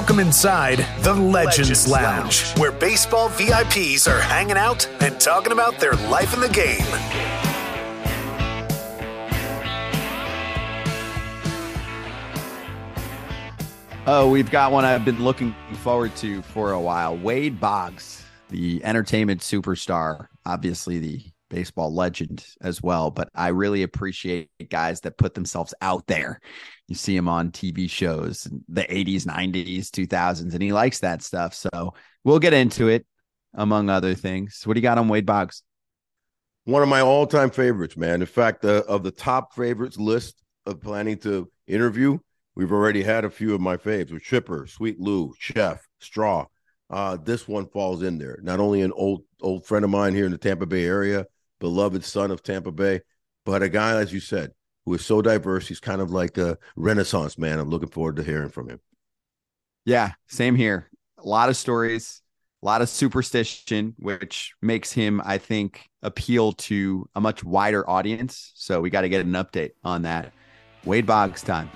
Welcome inside the Legends, Legends Lounge, Lounge, where baseball VIPs are hanging out and talking about their life in the game. Oh, we've got one I've been looking forward to for a while. Wade Boggs, the entertainment superstar, obviously the baseball legend as well. But I really appreciate guys that put themselves out there. You see him on TV shows, the 80s, 90s, 2000s, and he likes that stuff. So we'll get into it, among other things. What do you got on Wade Boggs? One of my all time favorites, man. In fact, uh, of the top favorites list of planning to interview, we've already had a few of my faves with Chipper, Sweet Lou, Sheff, Straw. Uh, this one falls in there. Not only an old old friend of mine here in the Tampa Bay area, beloved son of Tampa Bay, but a guy, as you said, who is so diverse. He's kind of like a renaissance man. I'm looking forward to hearing from him. Yeah, same here. A lot of stories, a lot of superstition, which makes him, I think, appeal to a much wider audience. So we got to get an update on that. Wade Boggs time.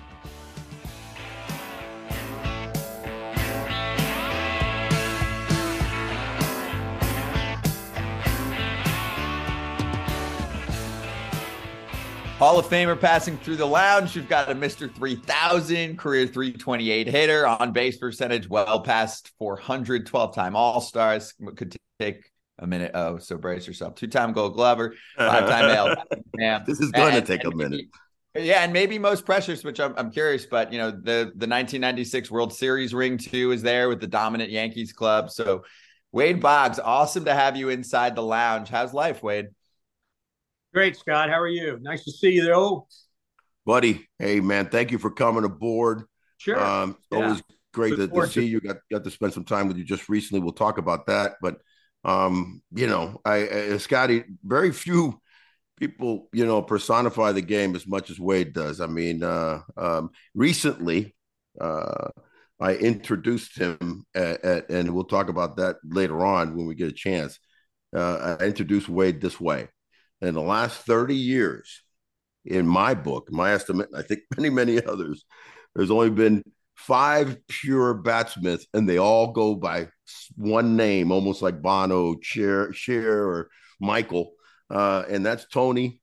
Hall of Famer passing through the lounge. We've got a Mr. 3000 career 328 hitter on base percentage, well past 412 time All Stars. Could take a minute. Oh, so brace yourself. Two time Gold Glover, five time. This is going and, to take a minute. Maybe, yeah, and maybe most precious, which I'm, I'm curious, but you know the the 1996 World Series ring too is there with the dominant Yankees club. So Wade Boggs, awesome to have you inside the lounge. How's life, Wade? Great, Scott. How are you? Nice to see you, though. Buddy, hey man, thank you for coming aboard. Sure. Um, yeah. Always great to, to, see you. Got got to spend some time with you just recently. We'll talk about that. But um, you know, I, I Scotty, very few people, you know, personify the game as much as Wade does. I mean, uh, um, recently, uh, I introduced him, at, at, and we'll talk about that later on when we get a chance. Uh, I introduced Wade this way in the last 30 years, in my book, my estimate, I think many, many others, there's only been five pure batsmiths, and they all go by one name, almost like Bono, Cher, Cher or Michael. Uh, and that's Tony,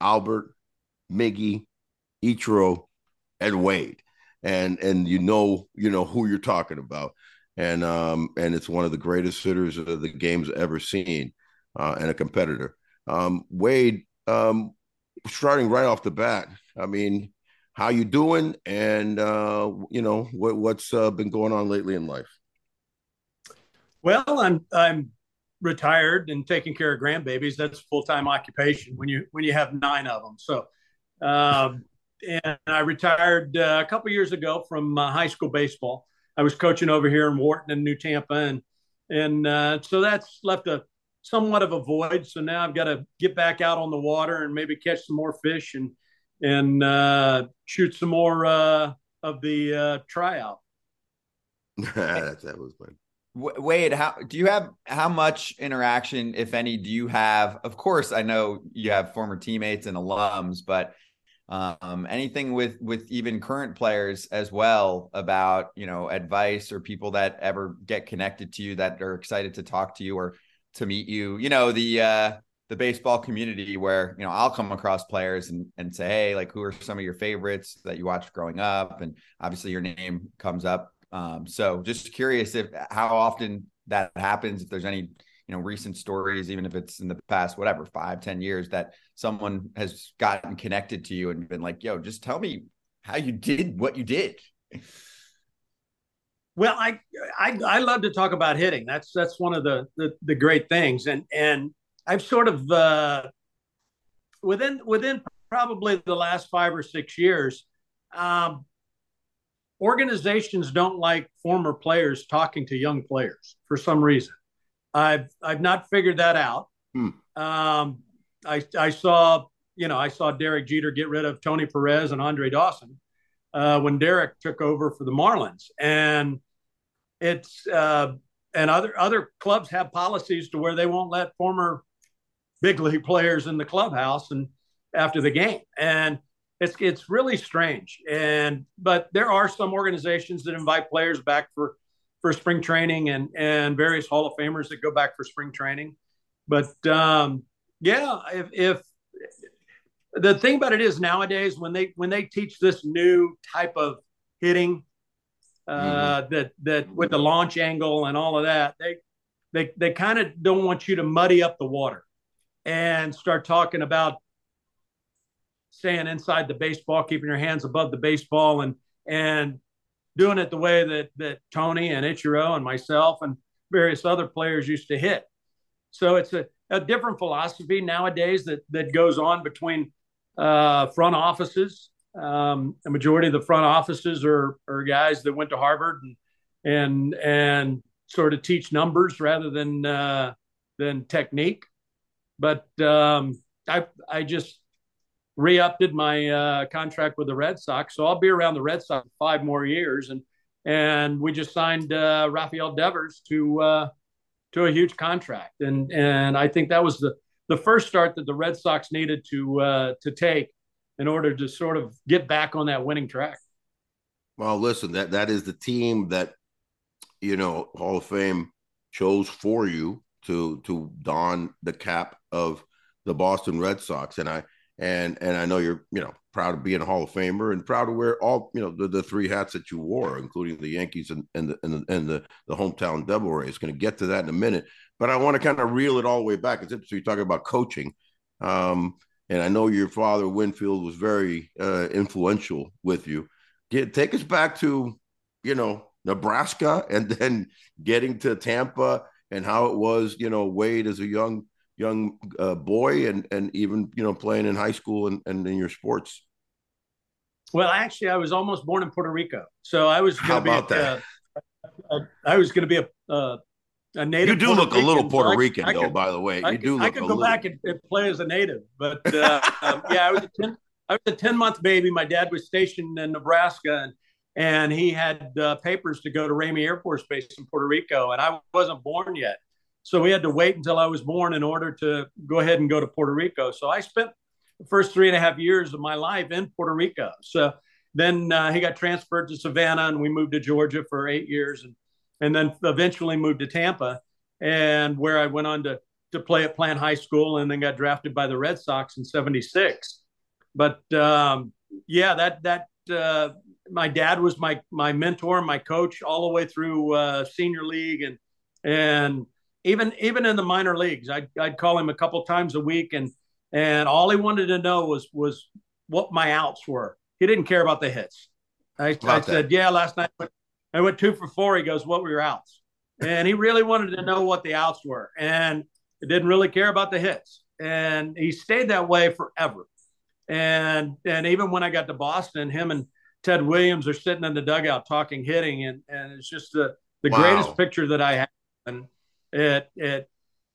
Albert, Miggy, Ichiro, and Wade. And and you know, you know who you're talking about. And um, and it's one of the greatest hitters of the game's ever seen, uh, and a competitor. Um, Wade, um, starting right off the bat, I mean, how you doing? And uh, you know what, what's uh, been going on lately in life? Well, I'm I'm retired and taking care of grandbabies. That's full time occupation when you when you have nine of them. So, um, and I retired uh, a couple years ago from uh, high school baseball. I was coaching over here in Wharton and New Tampa, and and uh, so that's left a somewhat of a void. So now I've got to get back out on the water and maybe catch some more fish and and uh, shoot some more uh, of the uh, tryout. that, that was fun. Wade, how do you have how much interaction, if any, do you have? Of course, I know you have former teammates and alums, but um, anything with with even current players as well about you know advice or people that ever get connected to you that are excited to talk to you or to meet you. You know, the uh the baseball community where, you know, I'll come across players and and say, "Hey, like who are some of your favorites that you watched growing up?" And obviously your name comes up. Um so just curious if how often that happens if there's any you know recent stories even if it's in the past whatever five ten years that someone has gotten connected to you and been like yo just tell me how you did what you did well, I, I I love to talk about hitting. That's that's one of the the, the great things, and and I've sort of uh, within within probably the last five or six years, um, organizations don't like former players talking to young players for some reason. I've I've not figured that out. Hmm. Um, I I saw you know I saw Derek Jeter get rid of Tony Perez and Andre Dawson uh, when Derek took over for the Marlins, and it's uh, and other other clubs have policies to where they won't let former big league players in the clubhouse and after the game. And it's it's really strange. And but there are some organizations that invite players back for for spring training and and various Hall of Famers that go back for spring training. But um, yeah, if, if the thing about it is nowadays when they when they teach this new type of hitting uh, mm-hmm. that that with the launch angle and all of that, they they they kind of don't want you to muddy up the water and start talking about staying inside the baseball, keeping your hands above the baseball, and and doing it the way that that Tony and Ichiro and myself and various other players used to hit. So it's a, a different philosophy nowadays that that goes on between uh, front offices. Um, a majority of the front offices are are guys that went to Harvard and and and sort of teach numbers rather than uh, than technique. But um, I I just re-upped my uh, contract with the Red Sox, so I'll be around the Red Sox five more years, and and we just signed uh, Rafael Devers to uh, to a huge contract, and and I think that was the the first start that the Red Sox needed to uh, to take in order to sort of get back on that winning track. Well, listen, that that is the team that you know Hall of Fame chose for you to to don the cap of the Boston Red Sox, and I and and I know you're you know proud of being a Hall of Famer and proud to wear all you know the, the three hats that you wore, including the Yankees and and the and the, and the, the hometown Devil Rays. Going to get to that in a minute, but I want to kind of reel it all the way back. It's interesting you talking about coaching, um, and I know your father Winfield was very uh, influential with you. Get take us back to you know Nebraska and then getting to Tampa and how it was you know Wade as a young young uh, boy and and even you know playing in high school and, and in your sports. Well actually i was almost born in puerto rico. So i was how about be, that? uh, I was going to be a uh, a native. You do Puerto look Rican, a little Puerto so Rican, I, though. could, by the way, you do. Look I could go little... back and, and, play as a native, but uh, um, yeah, I was a ten. I was a ten month baby. My dad was stationed in Nebraska, and and he had uh, papers to go to Ramey Air Force Base in Puerto Rico, and I wasn't born yet. So we had to wait until I was born in order to go ahead and go to Puerto Rico. So I spent the first three and a half years of my life in Puerto Rico. So then uh, he got transferred to Savannah, and we moved to Georgia for eight years, and and then eventually moved to Tampa, and where I went on to to play at Plant High School, and then got drafted by the Red Sox in '76. But um, yeah, that that uh, my dad was my my mentor, my coach all the way through uh, senior league, and and even even in the minor leagues, I'd, I'd call him a couple times a week, and and all he wanted to know was was what my outs were. He didn't care about the hits. I, I said, yeah, last night I went two for four. He goes, what were your outs? And he really wanted to know what the outs were, and didn't really care about the hits. And he stayed that way forever. And and even when I got to Boston, him and Ted Williams are sitting in the dugout talking hitting, and and it's just the the wow. greatest picture that I have. And at at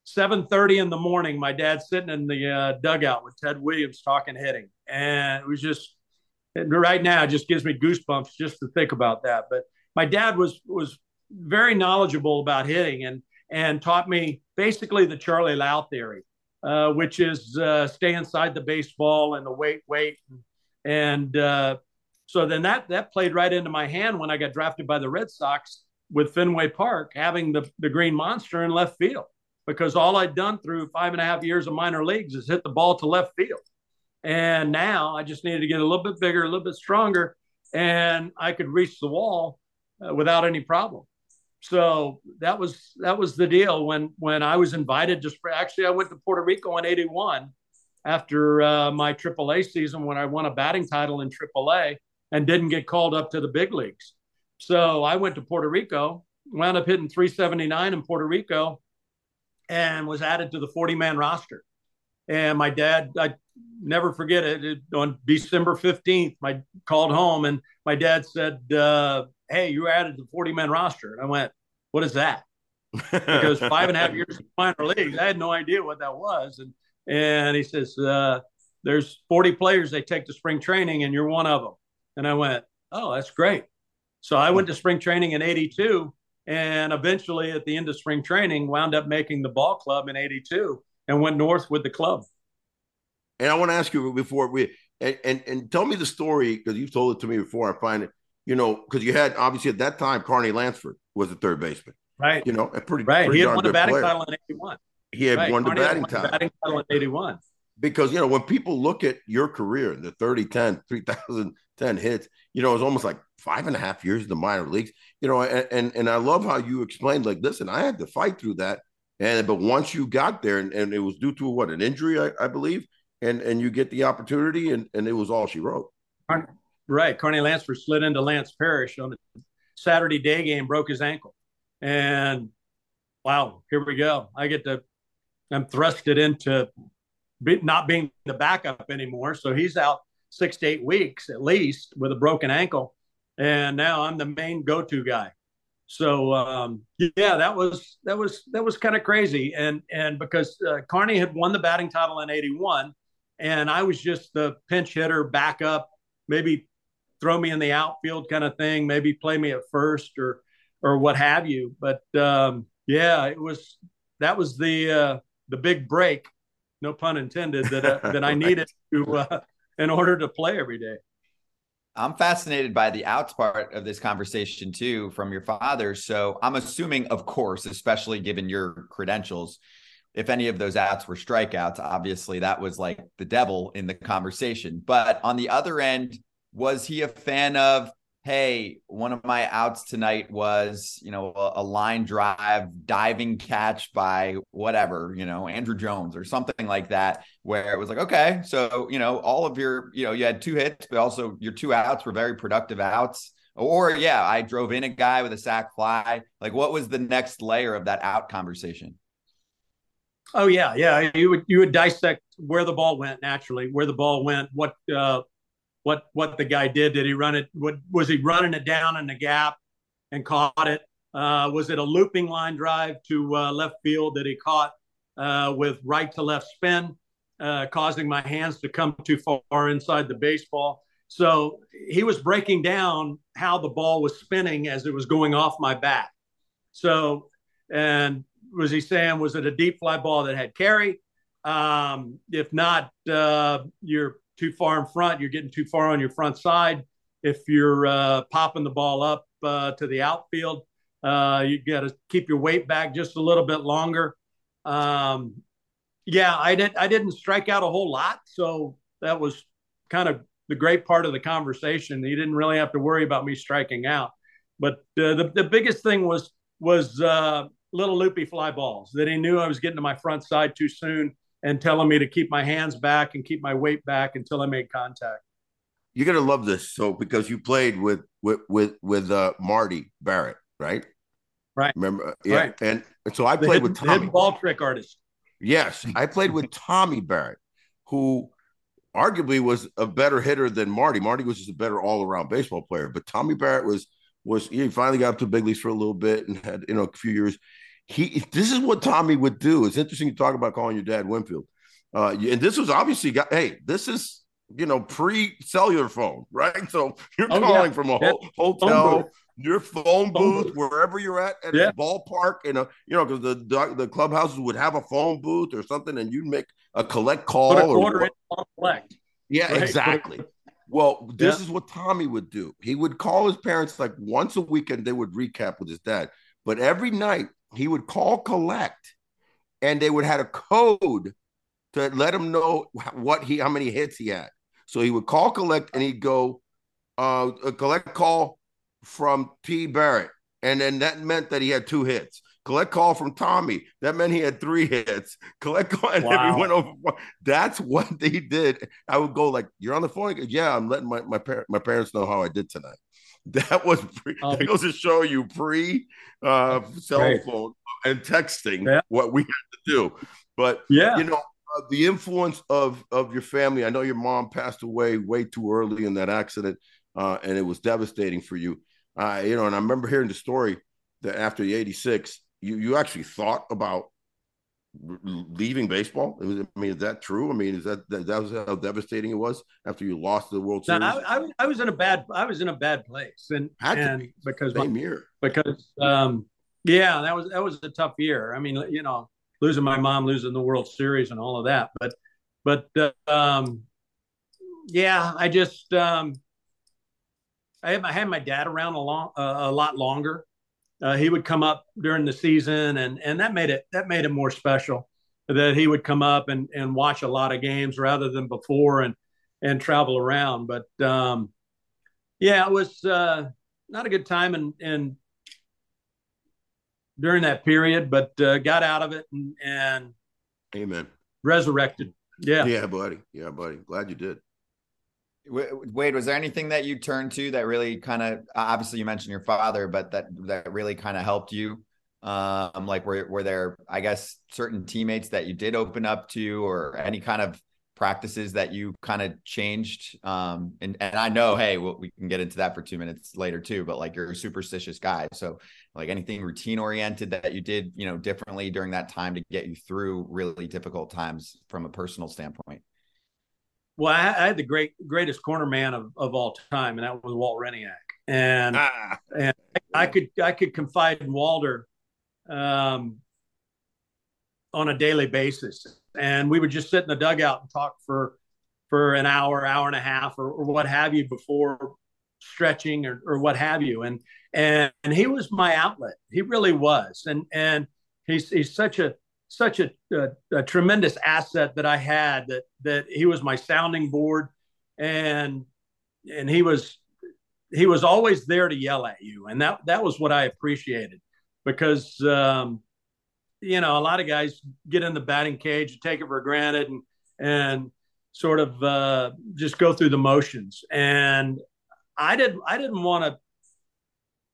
7:30 in the morning, my dad's sitting in the uh, dugout with Ted Williams talking hitting, and it was just right now it just gives me goosebumps just to think about that. But my dad was was very knowledgeable about hitting and and taught me basically the Charlie Lau theory, uh, which is uh, stay inside the baseball and the wait, wait, and uh, so then that that played right into my hand when I got drafted by the Red Sox with Fenway Park having the, the green monster in left field. Because all I'd done through five and a half years of minor leagues is hit the ball to left field. And now I just needed to get a little bit bigger, a little bit stronger, and I could reach the wall without any problem. So that was that was the deal when when I was invited to actually I went to Puerto Rico in '81 after uh, my AAA season when I won a batting title in AAA and didn't get called up to the big leagues. So I went to Puerto Rico, wound up hitting 379 in Puerto Rico, and was added to the 40 man roster. And my dad, I never forget it, it, on December 15th, I called home and my dad said, uh, Hey, you added to the 40 man roster. And I went, What is that? because five and a half years in minor leagues, I had no idea what that was. And and he says, uh, There's 40 players they take to spring training, and you're one of them. And I went, Oh, that's great. So I went to spring training in 82 and eventually at the end of spring training wound up making the ball club in 82 and went north with the club. And I want to ask you before we And and, and tell me the story because you've told it to me before. I find it, you know, because you had obviously at that time Carney Lansford was the third baseman. Right. You know, a pretty right. Pretty he had won the batting player. title in '81. He had right. won, the batting, won title. batting title in '81. Because you know when people look at your career, the 30, 10, 3,010 hits, you know, it's almost like five and a half years in the minor leagues. You know, and, and and I love how you explained like, listen, I had to fight through that. And but once you got there, and, and it was due to what an injury, I, I believe, and and you get the opportunity, and and it was all she wrote. Right, Carney Lansford slid into Lance Parrish on a Saturday day game, broke his ankle, and wow, here we go. I get to, I'm thrusted into be, not being the backup anymore. So he's out six to eight weeks at least with a broken ankle, and now I'm the main go-to guy. So um, yeah, that was that was that was kind of crazy, and and because uh, Carney had won the batting title in '81, and I was just the pinch hitter, backup, maybe throw me in the outfield kind of thing, maybe play me at first or or what have you. But um, yeah, it was that was the uh, the big break, no pun intended, that uh, that I needed to uh, in order to play every day. I'm fascinated by the outs part of this conversation too from your father. So I'm assuming, of course, especially given your credentials, if any of those outs were strikeouts, obviously that was like the devil in the conversation. But on the other end, was he a fan of hey one of my outs tonight was you know a, a, line drive diving catch by whatever you know Andrew jones or something like that where it was like okay so you know all of your you know you had two hits but also your two outs were very productive outs. Or yeah i drove in a guy with a sac fly. Like what was the next layer of that out conversation? Oh yeah yeah. You would you would dissect where the ball went naturally where the ball went what uh what what the guy did. Did he run it? What was he running it down in the gap and caught it? Uh, was it a looping line drive to uh, left field that he caught uh, with right to left spin, uh, causing my hands to come too far inside the baseball? So he was breaking down how the ball was spinning as it was going off my bat. So, and was he saying was it a deep fly ball that had carry? Um, if not, uh, you're too far in front, you're getting too far on your front side. If you're uh, popping the ball up uh, to the outfield, uh, you got to keep your weight back just a little bit longer. Um, yeah, I didn't I didn't strike out a whole lot, so that was kind of the great part of the conversation. You didn't really have to worry about me striking out, but uh, the the biggest thing was was uh, little loopy fly balls that he knew I was getting to my front side too soon and telling me to keep my hands back and keep my weight back until I made contact. You're gonna love this, so because you played with with with with uh, Marty Barrett, right? Right. Remember? Yeah. Right. And, so I played hidden, with Tommy. ball trick artist. Yes, I played with Tommy Barrett, who arguably was a better hitter than Marty. Marty was just a better all around baseball player, but Tommy Barrett was was he finally got up to big leagues for a little bit and had you know a few years he this is what Tommy would do. It's interesting to talk about calling your dad Winfield. Uh, and this was obviously got hey, this is you know pre-cellular phone, right? So you're oh, calling yeah. from a yeah. hotel, your phone booth, wherever you're at at yeah. a ballpark, and a, you know because the the clubhouses would have a phone booth or something, and you'd make a collect call a or collect. Yeah, right? exactly. Well, this is what Tommy would do. He would call his parents like once a week, and they would recap with his dad. But every night he would call collect and they would have a code to let him know what he how many hits he had. So he would call collect and he'd go uh a collect call from T Barrett. And then that meant that he had two hits. Collect call from Tommy. That meant he had three hits. Collect call and wow. went over. That's what they did. I would go like, "You're on the phone." Yeah, I'm letting my my, par- my parents know how I did tonight. That was pre, um, that goes to show you pre uh, cell right. phone and texting yeah. what we had to do. But yeah, you know uh, the influence of of your family. I know your mom passed away way too early in that accident, uh, and it was devastating for you. Uh, you know, and I remember hearing the story that after the '86, you you actually thought about leaving baseball? Was, I mean, is that true? I mean, is that that, that was how devastating it was after you lost the World Series? No, I, I, I, was in a bad I was in a bad place, and and be. because same my, year because um yeah that was that was a tough year. I mean, you know, losing my mom, losing the World Series, and all of that, but but uh, um yeah, I just um, I had, I had my dad around a long uh, a lot longer. Uh, he would come up during the season, and and that made it that made it more special. That he would come up and and watch a lot of games rather than before, and and travel around. But um, yeah, it was uh, not a good time, and and during that period, but uh, got out of it and, and amen resurrected. Yeah, yeah, buddy. Yeah, buddy. Glad you did. Wade, was there anything that you turned to that really kind of obviously you mentioned your father, but that that really kind of helped you? Um, like were were there, I guess, certain teammates that you did open up to, or any kind of practices that you kind of changed? Um and and i know hey well, we can get into that for two minutes later too but like you're a superstitious guy. So like anything routine oriented that you did you know differently during that time to get you through really difficult times from a personal standpoint well i, I had the great greatest corner man of, of all time and that was walt Hriniak and ah. and i could i could confide in walter um on a daily basis and we would just sit in the dugout and talk for for an hour, hour and a half, or, or what have you before stretching or, or what have you. And and and he was my outlet. He really was. And and he's he's such a such a, a, a tremendous asset that I had that that he was my sounding board and and he was he was always there to yell at you and that that was what I appreciated because um, you know, a lot of guys get in the batting cage and take it for granted and and sort of uh, just go through the motions. And I didn't I didn't want to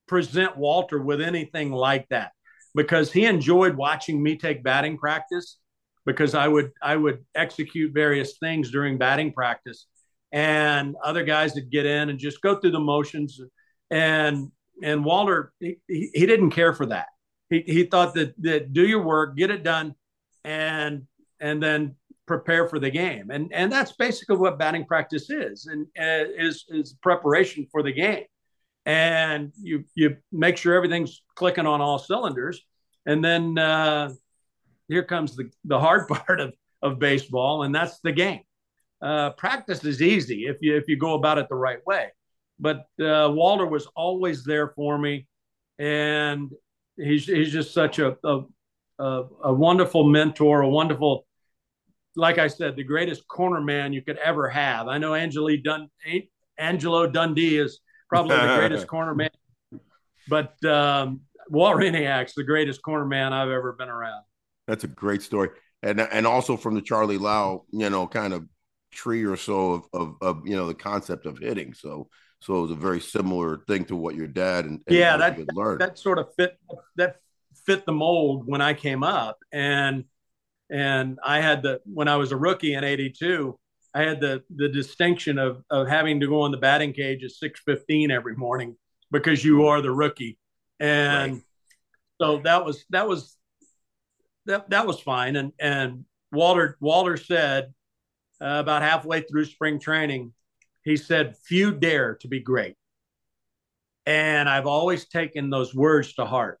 present Walter with anything like that because he enjoyed watching me take batting practice because I would I would execute various things during batting practice and other guys would get in and just go through the motions and and Walter he, he didn't care for that he, he thought that that do your work, get it done, and and then prepare for the game. And and that's basically what batting practice is, and uh, is is preparation for the game. And you you make sure everything's clicking on all cylinders, and then uh, here comes the the hard part of of baseball, and that's the game. Uh, practice is easy if you if you go about it the right way. But uh, Walter was always there for me, and he's he's just such a, a a, wonderful mentor, a wonderful, like I said, the greatest corner man you could ever have. I know Angelo Dun- Angelo Dundee is probably the greatest corner man, but um, Walt Hriniak's the greatest corner man I've ever been around. That's a great story, and and also from the Charlie Lau, you know, kind of tree or so of, of, of you know the concept of hitting. So so it was a very similar thing to what your dad and, and yeah, that learned. that sort of fit that fit the mold when I came up, and and I had the when I was a rookie in '82, I had the the distinction of of having to go in the batting cage at 6:15 every morning because you are the rookie, and right. so that was that was that that was fine, and and Walter Walter said uh, about halfway through spring training he said, Few dare to be great. And I've always taken those words to heart.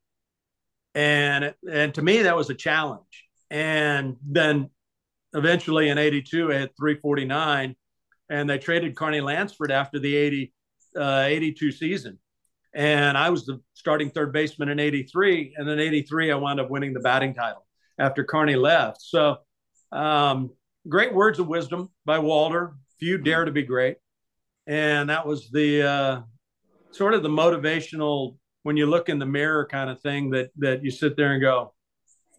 And, and to me, that was a challenge. And then eventually in 82, I had 349, and they traded Carney Lansford after the 80, uh, 82 season. And I was the starting third baseman in 83. And then 83, I wound up winning the batting title after Carney left. So, um, great words of wisdom by Walter. Few dare to be great and that was the uh, sort of the motivational when you look in the mirror kind of thing that that you sit there and go,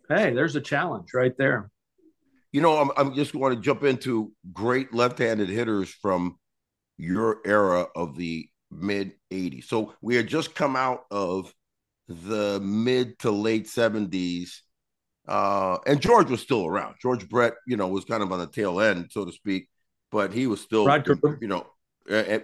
"Hey, there's a challenge right there." You know, I'm, I'm just going to jump into great left-handed hitters from your era of the mid 80s. So we had just come out of the mid to late 70s. Uh, and George was still around. George Brett, you know, was kind of on the tail end, so to speak, but he was still, Rod you know,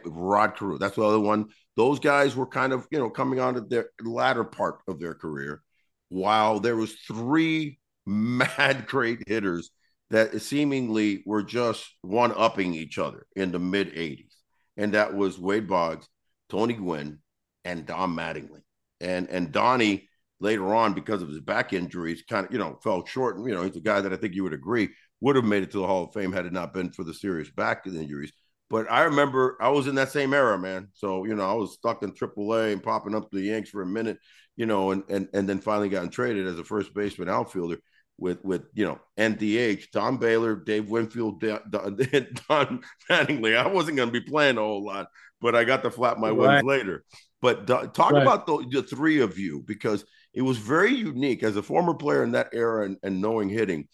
Rod Carew. That's the other one. Those guys were kind of, you know, coming on to their latter part of their career, while there was three mad great hitters that seemingly were just one upping each other in the mid 80s. And that was Wade Boggs, Tony Gwynn, and Don Mattingly. And and Donnie later on, because of his back injuries, kind of, you know, fell short. And, you know, he's a guy that I think you would agree would have made it to the Hall of Fame had it not been for the serious back injuries. but I remember I was in that same era, man. So you know, I was stuck in AAA and popping up to the Yanks for a minute, you know, and and and then finally gotten traded as a first baseman outfielder with with you know NDH, Don Baylor, Dave Winfield, Don, Don Mattingly. I wasn't going to be playing a whole lot, but I got to flap my right. wings later. But talk right. about the, the three of you because it was very unique as a former player in that era and, and knowing hitting.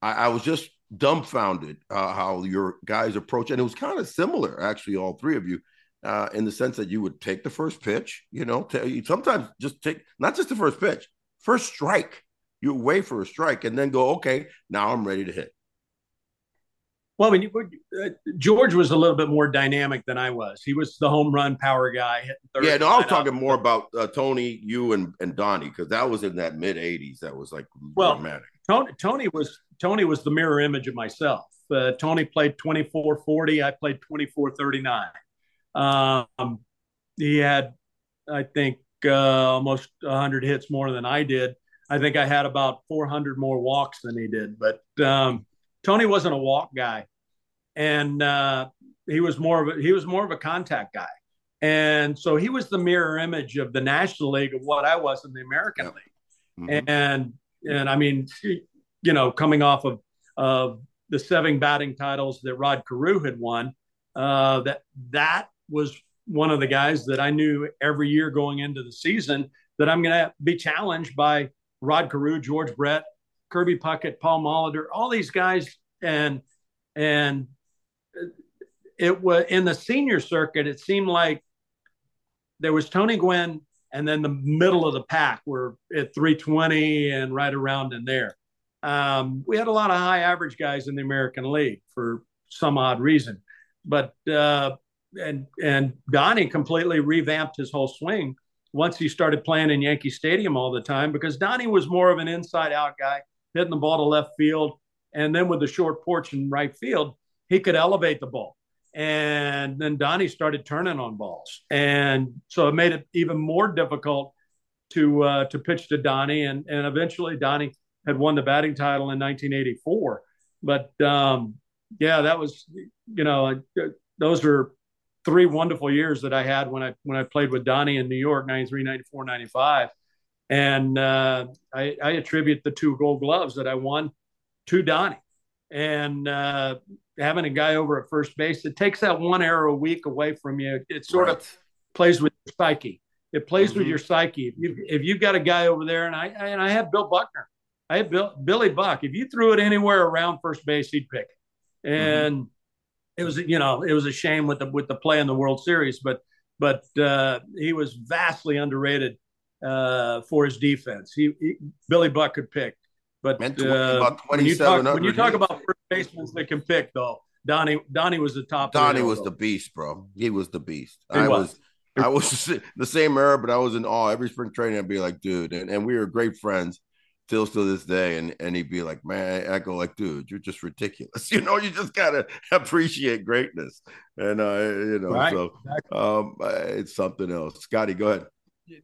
I, I, was just dumbfounded uh, how your guys approach, and it was kind of similar, actually, all three of you, uh, in the sense that you would take the first pitch, you know, t- sometimes just take not just the first pitch, first strike. You wait for a strike and then go, okay, now I'm ready to hit. Well, I mean, uh, George was a little bit more dynamic than I was. He was the home run power guy. yeah, no, I was talking more about uh, Tony, you, and and Donnie because that was in that mid '80s. That was like well, dramatic. Tony, Tony was Tony was the mirror image of myself. Uh, Tony played 24-40. I played 24-39. Um, he had, I think, uh, almost 100 hits more than I did. I think I had about 400 more walks than he did. But um, Tony wasn't a walk guy, and uh, he was more of a, he was more of a contact guy, and so he was the mirror image of the National League of what I was in the American yep. League, mm-hmm. and and I mean, you know, coming off of of the seven batting titles that Rod Carew had won, uh, that that was one of the guys that I knew every year going into the season that I'm going to be challenged by Rod Carew, George Brett, Kirby Puckett, Paul Molitor, all these guys, and and it was in the senior circuit. It seemed like there was Tony Gwynn, and then the middle of the pack were at 320 and right around in there. Um, we had a lot of high average guys in the American League for some odd reason, but uh, and and Donnie completely revamped his whole swing once he started playing in Yankee Stadium all the time because Donnie was more of an inside out guy hitting the ball to left field. And then with the short porch in right field, he could elevate the ball. And then Donnie started turning on balls. And so it made it even more difficult to uh, to pitch to Donnie. And, and eventually Donnie had won the batting title in 1984. But um, yeah, that was, you know, those are three wonderful years that I had when I when I played with Donnie in New York, 93, 94, 95. And uh, I, I, attribute the two gold gloves that I won to Donnie. And uh, having a guy over at first base, it takes that one error a week away from you. It sort right. of plays with your psyche. It plays mm-hmm. with your psyche. If you if you've got a guy over there, and I and I have Bill Buckner, I have Bill, Billy Buck. If you threw it anywhere around first base, he'd pick it. Mm-hmm. And mm-hmm. It was you know it was a shame with the with the play in the World Series, but but uh, he was vastly underrated uh, for his defense. He, he, Billy Buck could pick, but uh, when you talk when you talk about first basemen that can pick, though, Donnie Donnie was the top. Donnie was the beast, bro. He was the beast. He I was. was. I was the same era, but I was in awe. Every spring training, I'd be like, dude, and, and we were great friends still to this day. And and he'd be like, man, I go like, dude, you're just ridiculous. You know, you just gotta appreciate greatness. And uh, you know, right. so um, it's something else. Scotty, go ahead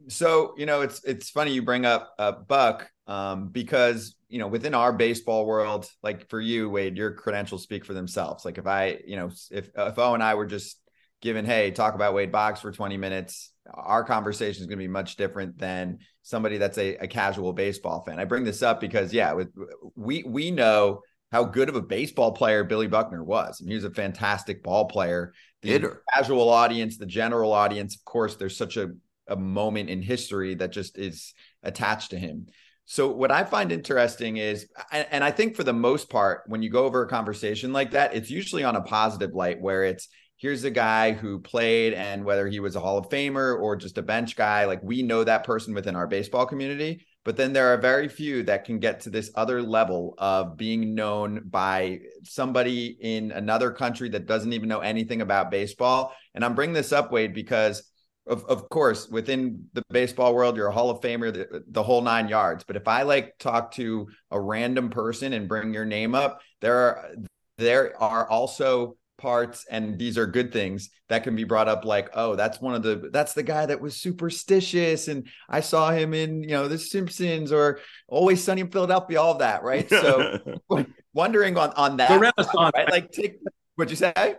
so you know it's it's funny you bring up uh, Buck um, because you know within our baseball world, like for you, Wade, your credentials speak for themselves. Like if I, you know, if if O and I were just given, hey, talk about Wade Boggs for 20 minutes, our conversation is going to be much different than somebody that's a, a casual baseball fan. I bring this up because yeah, with we we know how good of a baseball player Billy Buckner was. I mean, he was a fantastic ball player. The Hitter. casual audience, the general audience, of course, there's such a a moment in history that just is attached to him. So what I find interesting is, and I think for the most part, when you go over a conversation like that, it's usually on a positive light where it's here's a guy who played and whether he was a Hall of Famer or just a bench guy, like we know that person within our baseball community. But then there are very few that can get to this other level of being known by somebody in another country that doesn't even know anything about baseball. And I'm bringing this up, Wade, because of, of course, within the baseball world, you're a Hall of Famer, the, the whole nine yards. But if I like talk to a random person and bring your name up, there are there are also parts and these are good things that can be brought up like oh that's one of the that's the guy that was superstitious and i saw him in you know the simpsons or always sunny in philadelphia all of that right so wondering on on that the renaissance right like take what'd you say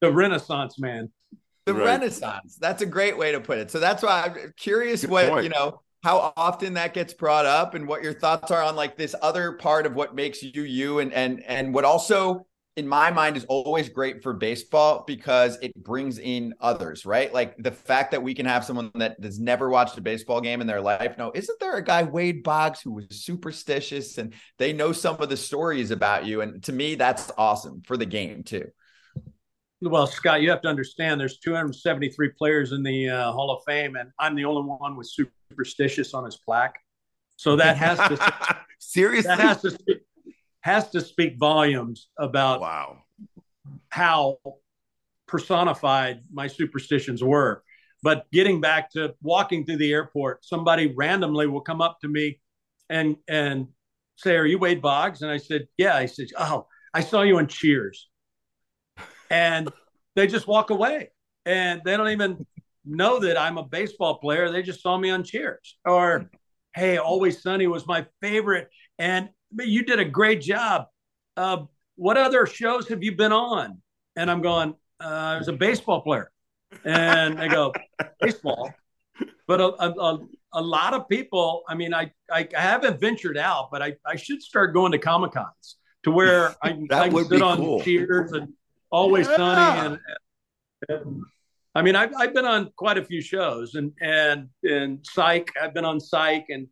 the Renaissance man. The right. Renaissance. That's a great way to put it. So that's why I'm curious Good what point. you know how often that gets brought up and what your thoughts are on like this other part of what makes you you and and and what also in my mind is always great for baseball because it brings in others, right? Like the fact that we can have someone that has never watched a baseball game in their life. No, isn't there a guy Wade Boggs who was superstitious and they know some of the stories about you? And to me, that's awesome for the game too. Well, Scott, you have to understand there's 273 players in the uh, Hall of Fame, and I'm the only one with superstitious on his plaque. So that has to seriously that has to has to speak volumes about wow how personified my superstitions were. But getting back to walking through the airport, somebody randomly will come up to me and and say, "Are you Wade Boggs?" And I said, "Yeah." I said, "Oh, I saw you on Cheers." And they just walk away, and they don't even know that I'm a baseball player. They just saw me on Cheers. Or, "Hey, Always Sunny was my favorite," and you did a great job. Uh, what other shows have you been on? And I'm going, uh, I was a baseball player. And they go, baseball. But a, a, a, lot of people, I mean, I, I haven't ventured out, but I, I should start going to Comic Cons to where I, I can sit on cool. Cheers and Always yeah. Sunny. And, and, I mean, I've, I've been on quite a few shows and, and, and Psych, I've been on Psych and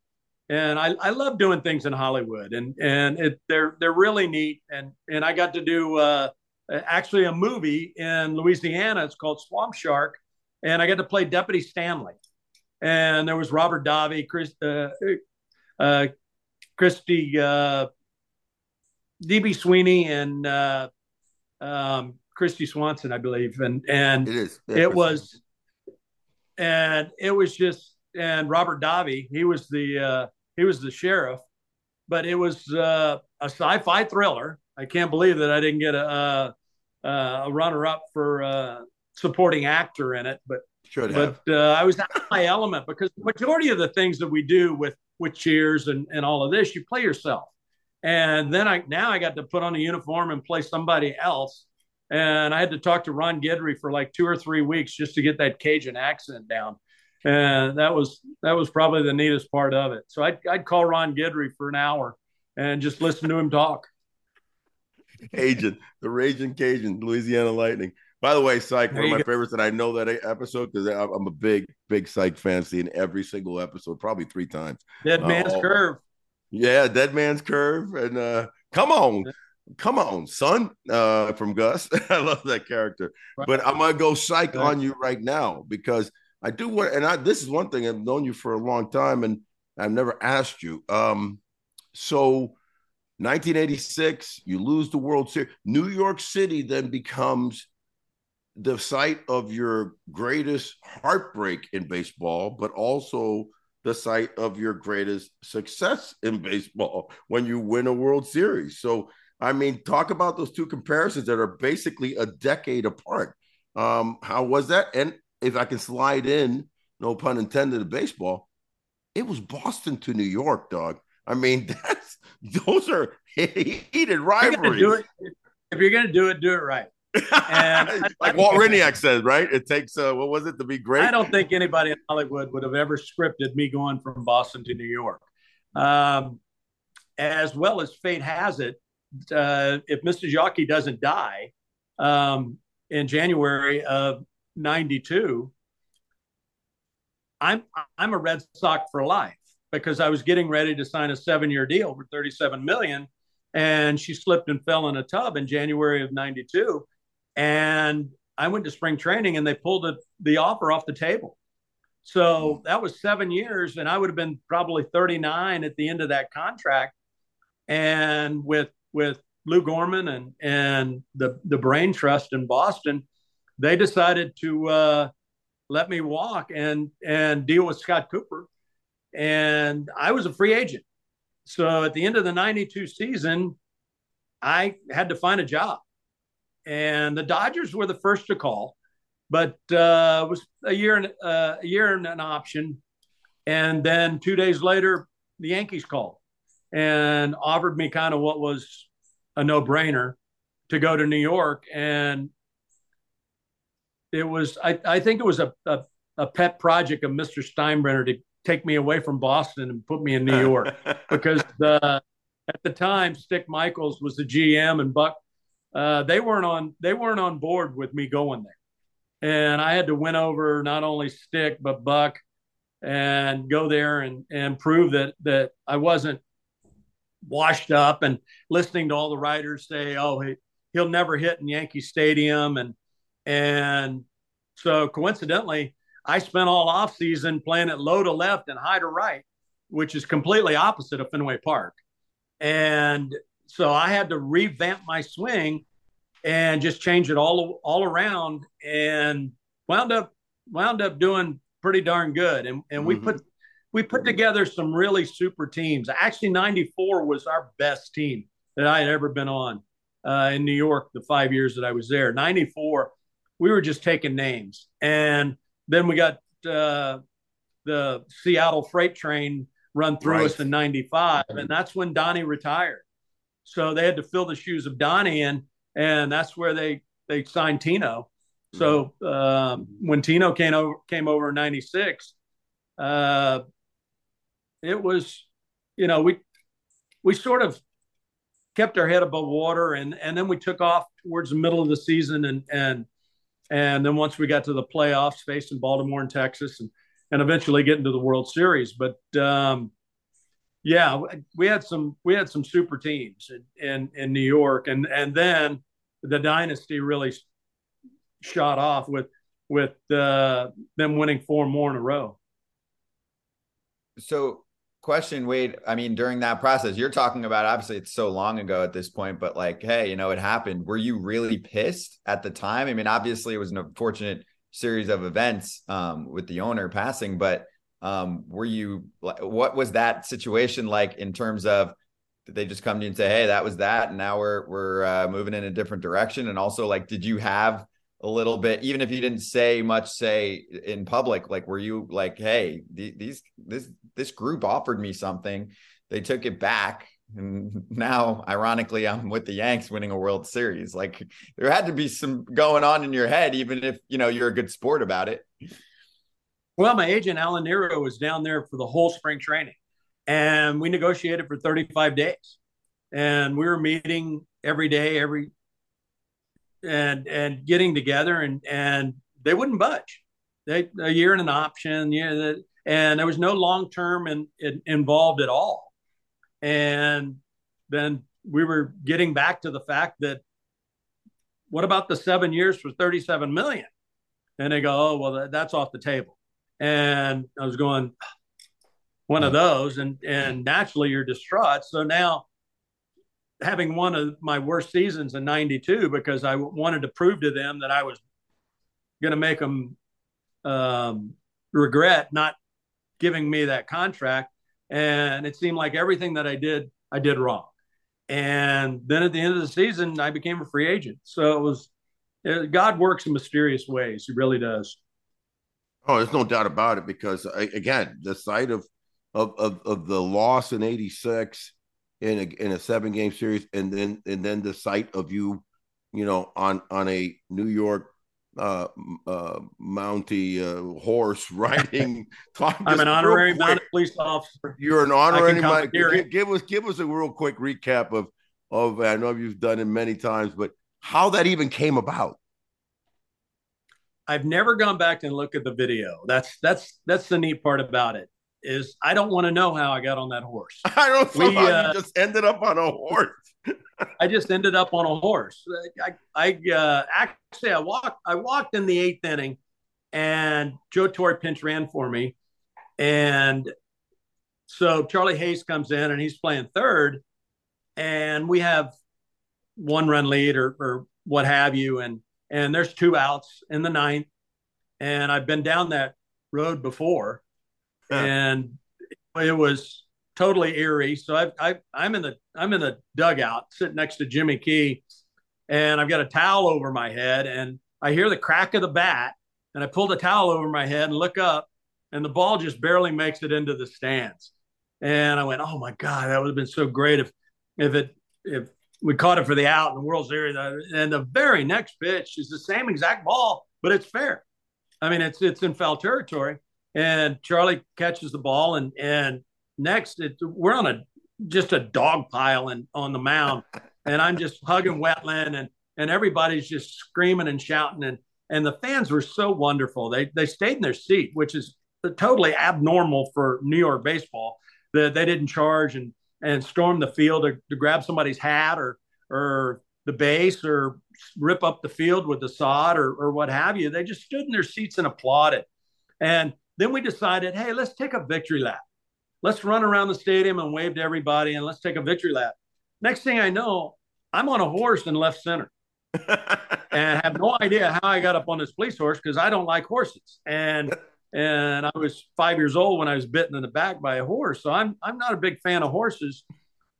and I, I love doing things in Hollywood, and and it, they're they're really neat. And and I got to do uh, actually a movie in Louisiana. It's called Swamp Shark, and I got to play Deputy Stanley. And there was Robert Davi, Chris, uh, uh, Christy, uh, DB Sweeney, and uh, um, Kristy Swanson, I believe. And and it is. It was, and it was just and Robert Davi. He was the uh, he was the sheriff, but it was uh, a sci-fi thriller. I can't believe that I didn't get a, a, a runner-up for uh, supporting actor in it, but Should but uh, I was out of my element because the majority of the things that we do with with Cheers and, and all of this, you play yourself. And then I now I got to put on a uniform and play somebody else. And I had to talk to Ron Guidry for like two or three weeks just to get that Cajun accent down and that was that was probably the neatest part of it. So I'd I'd call Ron Guidry for an hour and just listen to him talk. Agent, the Raging Cajun, Louisiana Lightning. By the way, Psych, one of my go. favorites, and I know that episode because I'm a big, big Psych fan, seeing every single episode, probably three times. Dead Man's uh, Curve. Yeah, Dead Man's Curve, and uh, come on, come on, son, uh, from Gus. I love that character. Right. But I'm gonna go Psych right. on you right now because I do want, and I this is one thing I've known you for a long time, and I've never asked you. Um, so 1986, you lose the World Series. New York City then becomes the site of your greatest heartbreak in baseball, but also the site of your greatest success in baseball when you win a World Series. So, I mean, talk about those two comparisons that are basically a decade apart. Um, how was that? And if I can slide in, no pun intended, to baseball, it was Boston to New York, dog. I mean, that's those are heated rivalries. If you're, if you're gonna do it, do it right. And like Walt Hriniak said, right? It takes uh, what was it to be great? I don't think anybody in Hollywood would have ever scripted me going from Boston to New York. Um, as well as fate has it, uh, if Mr. Yawkey doesn't die um, in January of 92, I'm I'm a Red Sox for life because I was getting ready to sign a seven-year deal for 37 million, and she slipped and fell in a tub in January of 92, and I went to spring training and they pulled the, the offer off the table. So hmm. that was seven years, and I would have been probably 39 at the end of that contract. And with with Lou Gorman and and the the Brain Trust in Boston, they decided to uh, let me walk and and deal with Scott Cooper, and I was a free agent. So at the end of the '92 season, I had to find a job, and the Dodgers were the first to call, but uh, it was a year and uh, a year and an option, and then two days later, the Yankees called and offered me kind of what was a no-brainer to go to New York. And it was I, I think it was a, a, a pet project of Mr. Steinbrenner to take me away from Boston and put me in New York because the at the time Stick Michaels was the GM and Buck uh, they weren't on they weren't on board with me going there, and I had to win over not only Stick but Buck and go there and and prove that that I wasn't washed up and listening to all the writers say, oh, he, he'll never hit in Yankee Stadium and and so coincidentally, I spent all off season playing at low to left and high to right, which is completely opposite of Fenway Park. And so I had to revamp my swing and just change it all all around and wound up wound up doing pretty darn good. And and we mm-hmm. put we put together some really super teams. Actually, 94 was our best team that I had ever been on uh, in New York the five years that I was there. 94 we were just taking names. And then we got uh, the Seattle freight train run through right. us in 95. And that's when Donnie retired. So they had to fill the shoes of Donnie in. And that's where they, they signed Tino. So um, when Tino came over, came over in 96, uh, it was, you know, we, we sort of kept our head above water and, and then we took off towards the middle of the season and, and and then once we got to the playoffs, facing Baltimore and Texas, and and eventually getting to the World Series. But um, yeah, we had some we had some super teams in, in, in New York, and and then the dynasty really shot off with with uh, them winning four more in a row. So question, Wade. I mean, during that process, you're talking about obviously it's so long ago at this point, but like, hey, you know, it happened. Were you really pissed at the time? I mean, obviously it was an unfortunate series of events um, with the owner passing, but um, were you what was that situation like in terms of did they just come to you and say, hey, that was that, and now we're we're uh, moving in a different direction? And also, like, did you have a little bit, even if you didn't say much, say in public, like, were you like, hey, these, this, this group offered me something, they took it back. And now, ironically, I'm with the Yanks winning a World Series. Like, there had to be some going on in your head, even if you know you're a good sport about it. Well, my agent Alan Nero was down there for the whole spring training, and we negotiated for 35 days, and we were meeting every day, every and and getting together and and they wouldn't budge. They a year and an option, yeah, and there was no long term in, in, involved at all. And then we were getting back to the fact that what about the seven years for 37 million? And they go, oh well, that, that's off the table. And I was going, one of those, and and naturally you're distraught. So now having one of my worst seasons in 92 because I wanted to prove to them that I was going to make them um, regret not giving me that contract. And it seemed like everything that I did, I did wrong. And then at the end of the season, I became a free agent. So it was, it, God works in mysterious ways. He really does. Oh, there's no doubt about it because again, the sight of, of, of, of the loss in 86, in a in a seven game series, and then and then the sight of you, you know, on on a New York uh, uh, Mountie uh, horse riding. I'm an honorary mounted police officer. You're an honorary mounted. Give, give us give us a real quick recap of of. I know you've done it many times, but how that even came about. I've never gone back and looked at the video. That's that's that's the neat part about it is I don't want to know how I got on that horse. I don't know we, uh, you just ended up on a horse. I just ended up on a horse. I, I uh, actually I walked I walked in the eighth inning, and Joe Torre pinch ran for me, and so Charlie Hayes comes in and he's playing third, and we have one run lead or, or what have you, and and there's two outs in the ninth, and I've been down that road before and it was totally eerie. So I, I, I'm in the I'm in the dugout sitting next to Jimmy Key, and I've got a towel over my head, and I hear the crack of the bat, and I pull the towel over my head and look up, and the ball just barely makes it into the stands. And I went, oh my god, that would have been so great if if it if we caught it for the out in the World Series. Uh, and the very next pitch is the same exact ball but it's fair. I mean, it's it's in foul territory, and Charlie catches the ball, and and next it, we're on a just a dog pile and on the mound, and I'm just hugging Wetteland, and and everybody's just screaming and shouting, and and the fans were so wonderful. They they stayed in their seat, which is totally abnormal for New York baseball. That they didn't charge and and storm the field to, to grab somebody's hat or or the base or rip up the field with the sod or, or what have you. They just stood in their seats and applauded. And then we decided, hey, let's take a victory lap. Let's run around the stadium and wave to everybody and let's take a victory lap. Next thing I know, I'm on a horse in left center. and have no idea how I got up on this police horse because I don't like horses. And and I was five years old when I was bitten in the back by a horse. So I'm I'm not a big fan of horses.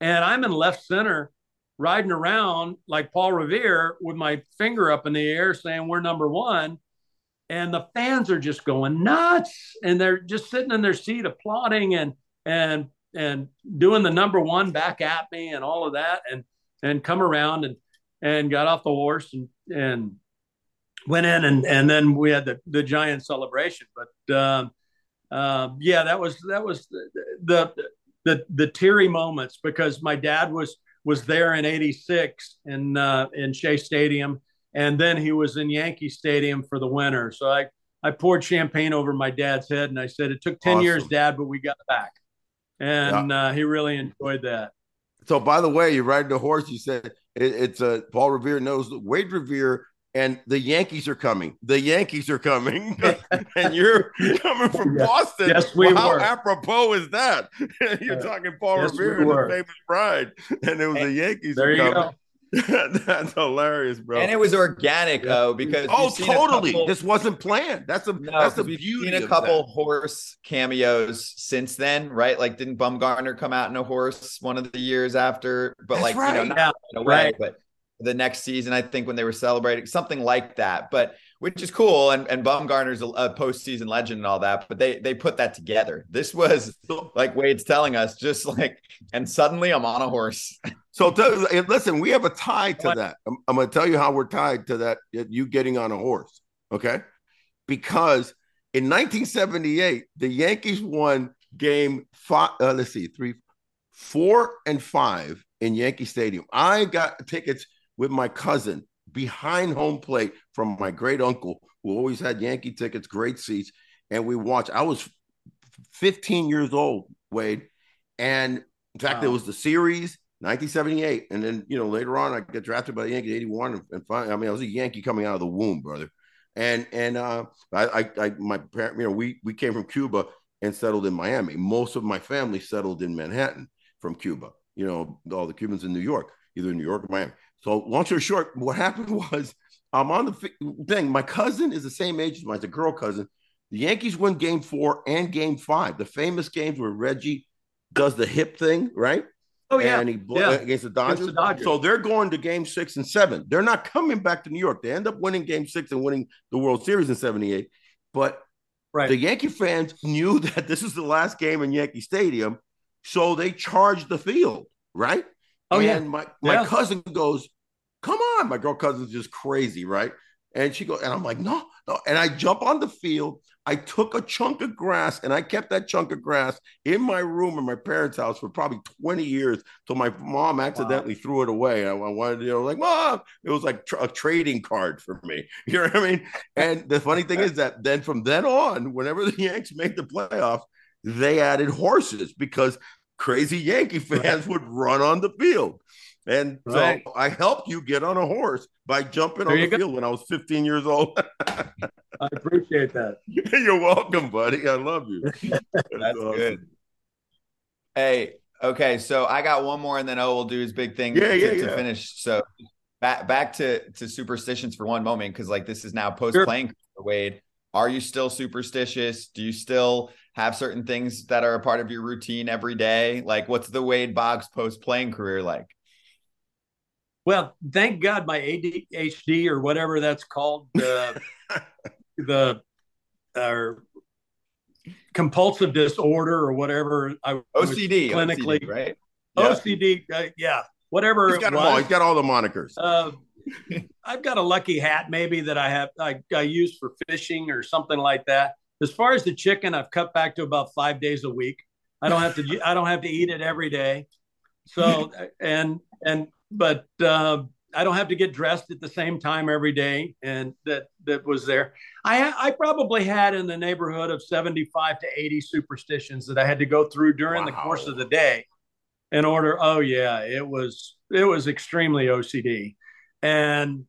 And I'm in left center riding around like Paul Revere with my finger up in the air saying we're number one. And the fans are just going nuts and they're just sitting in their seat applauding and and and doing the number one back at me and all of that and and come around and and got off the horse and and went in and and then we had the the giant celebration. But um, uh, yeah that was that was the, the the the teary moments because my dad was was there in 86 in uh, in Shea Stadium and then he was in Yankee Stadium for the winter so I I poured champagne over my dad's head and I said it took 10 awesome. years dad but we got back and yeah. uh, he really enjoyed that so by the way you ride the horse you said it, it's a uh, Paul Revere knows Wade Revere and the Yankees are coming. The Yankees are coming, and you're coming from yes. Boston. Yes, we well, were. How apropos is that? you're talking Paul yes, Revere we and the famous bride, and it was and the Yankees. There you go. That's hilarious, bro. And it was organic, though, because oh, totally. Couple, this wasn't planned. That's a no, that's the we've beauty. Seen a couple horse cameos since then, right? Like, didn't Bumgarner come out in a horse one of the years after? But that's like, right. you know, not in a way, right. but the next season, I think when they were celebrating something like that. But which is cool, and and Bumgarner's a, a postseason legend and all that. But they they put that together. This was like Wade's telling us, just like, and suddenly I'm on a horse. So listen, we have a tie to that. I'm, I'm going to tell you how we're tied to that. You getting on a horse, okay? Because in 1978, the Yankees won game five. Uh, let's see, three, four, and five in Yankee Stadium. I got tickets with my cousin behind home plate from my great uncle who always had Yankee tickets, great seats, and we watched. I was 15 years old, Wade, and in fact, wow. it was the series 1978, and then you know later on I get drafted by the Yankees 81, and, finally, I mean I was a Yankee coming out of the womb, brother, and and uh, I, I, I my parent, you know, we we came from Cuba and settled in Miami. Most of my family settled in Manhattan from Cuba. You know, all the Cubans in New York, either New York or Miami. So long story short, what happened was I'm on the thing. My cousin is the same age as mine, it's a girl cousin. The Yankees win game four and game five, the famous games where Reggie does the hip thing, right? Oh yeah, and he yeah. against, the against the Dodgers. So they're going to game six and seven. They're not coming back to New York. They end up winning game six and winning the World Series in '78. But right. the Yankee fans knew that this is the last game in Yankee Stadium, so they charged the field, right? Oh and yeah. My my yeah. cousin goes, "Come on!" My girl cousin's just crazy, right? And she goes, and I'm like, "No, no!" And I jump on the field I took a chunk of grass and I kept that chunk of grass in my room in my parents' house for probably 20 years till my mom accidentally wow. threw it away. I, I, wanted, you know, like, mom, it was like a trading card for me. You know what I mean? And the funny thing is that then from then on, whenever the Yanks made the playoffs, they added horses because crazy Yankee fans would run on the field. And right. so I helped you get on a horse by jumping there on the go. field when I was 15 years old. I appreciate that. You're welcome, buddy. I love you. That's, That's awesome. good. Hey, okay, so I got one more, and then O will do his big thing yeah, to, yeah, to yeah. finish. So back back to to superstitions for one moment, because like this is now post playing sure. Wade. Are you still superstitious? Do you still have certain things that are a part of your routine every day? Like, what's the Wade Boggs post playing career like? Well, thank God my ADHD or whatever that's called, uh, the or compulsive disorder or whatever I OCD clinically OCD, right yeah. OCD uh, yeah whatever he's got, was, all, he's got all the monikers uh, I've got a lucky hat maybe that I have I, I use for fishing or something like that. As far as the chicken, I've cut back to about five days a week. I don't have to I don't have to eat it every day. So and and but uh, I don't have to get dressed at the same time every day, and that that was there. I I probably had in the neighborhood of seventy five to eighty superstitions that I had to go through during wow. the course of the day, in order. Oh yeah, it was it was extremely OCD, and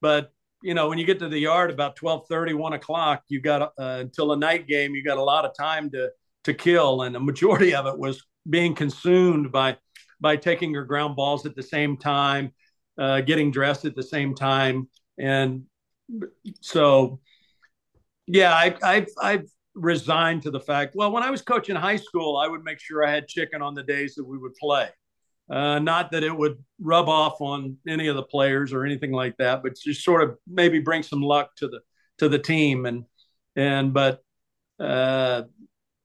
but you know when you get to the yard about 12 30 1 o'clock you got uh, until a night game you got a lot of time to to kill and the majority of it was being consumed by by taking your ground balls at the same time uh, getting dressed at the same time. And so, yeah, I, I've, I've resigned to the fact. Well, when I was coaching high school, I would make sure I had chicken on the days that we would play. Uh, not that it would rub off on any of the players or anything like that, but just sort of maybe bring some luck to the to the team. And and but uh,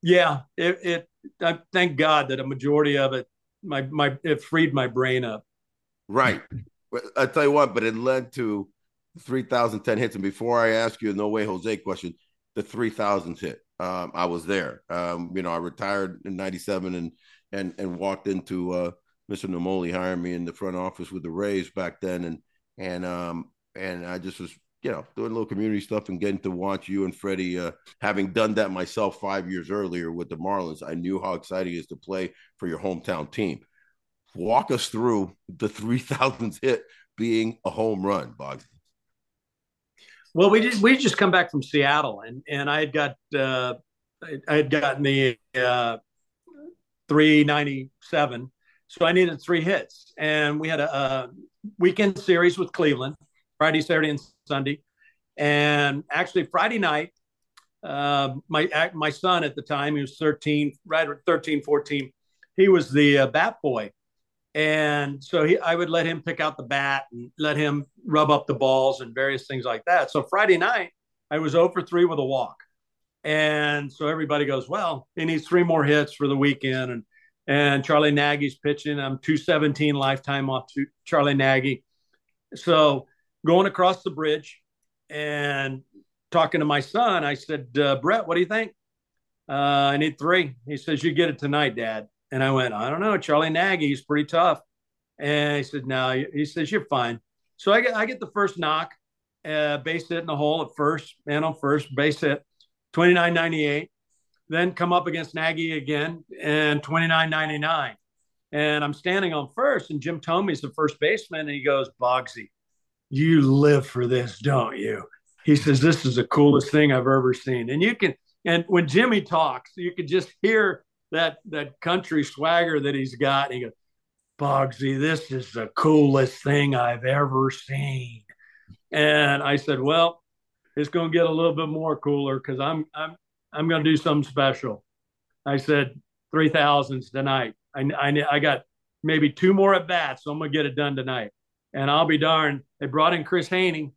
yeah, it, it I thank God that a majority of it my my it freed my brain up. Right. I tell you what, but it led to 3,010 hits. And before I ask you no way Jose question, the 3,000th hit. Um, I was there. Um, you know, I retired in 97 and and and walked into uh, Mr. Naimoli hiring me in the front office with the Rays back then. And and um and I just was, you know, doing a little community stuff and getting to watch you and Freddie uh, having done that myself five years earlier with the Marlins. I knew how exciting it is to play for your hometown team walk us through the 3000th hit being a home run, Boggs. Well, we just we just come back from Seattle, and and I had got uh, I had gotten the uh, 397, so I needed three hits, and we had a, a weekend series with Cleveland, Friday, Saturday, and Sunday, and actually Friday night, uh, my my son at the time he was 13, right 13, 14, he was the uh, bat boy and so he, I would let him pick out the bat and let him rub up the balls and various things like that. So Friday night, I was over 3 with a walk. And so everybody goes, well, he needs three more hits for the weekend. And and Charlie Nagy's pitching. I'm 217 lifetime off to Charlie Nagy. So going across the bridge and talking to my son, I said, uh, Brett, what do you think? Uh, I need three. He says, You get it tonight, Dad. And I went, I don't know, Charlie Nagy, he's pretty tough. And he said, No, he says, You're fine. So I get I get the first knock, uh, base hit in the hole at first, man on first, base hit, 29.98. Then come up against Nagy again and 29.99. And I'm standing on first, and Jim Thome's the first baseman, and he goes, Bogsy, you live for this, don't you? He says, This is the coolest thing I've ever seen. And you can, and when Jimmy talks, you can just hear that that country swagger that he's got. And he goes, Bogsy, this is the coolest thing I've ever seen. And I said, Well, it's going to get a little bit more cooler because I'm I'm I'm going to do something special. I said three thousands tonight. I, I I got maybe two more at bats, so I'm going to get it done tonight. And I'll be darned. They brought in Chris Haney,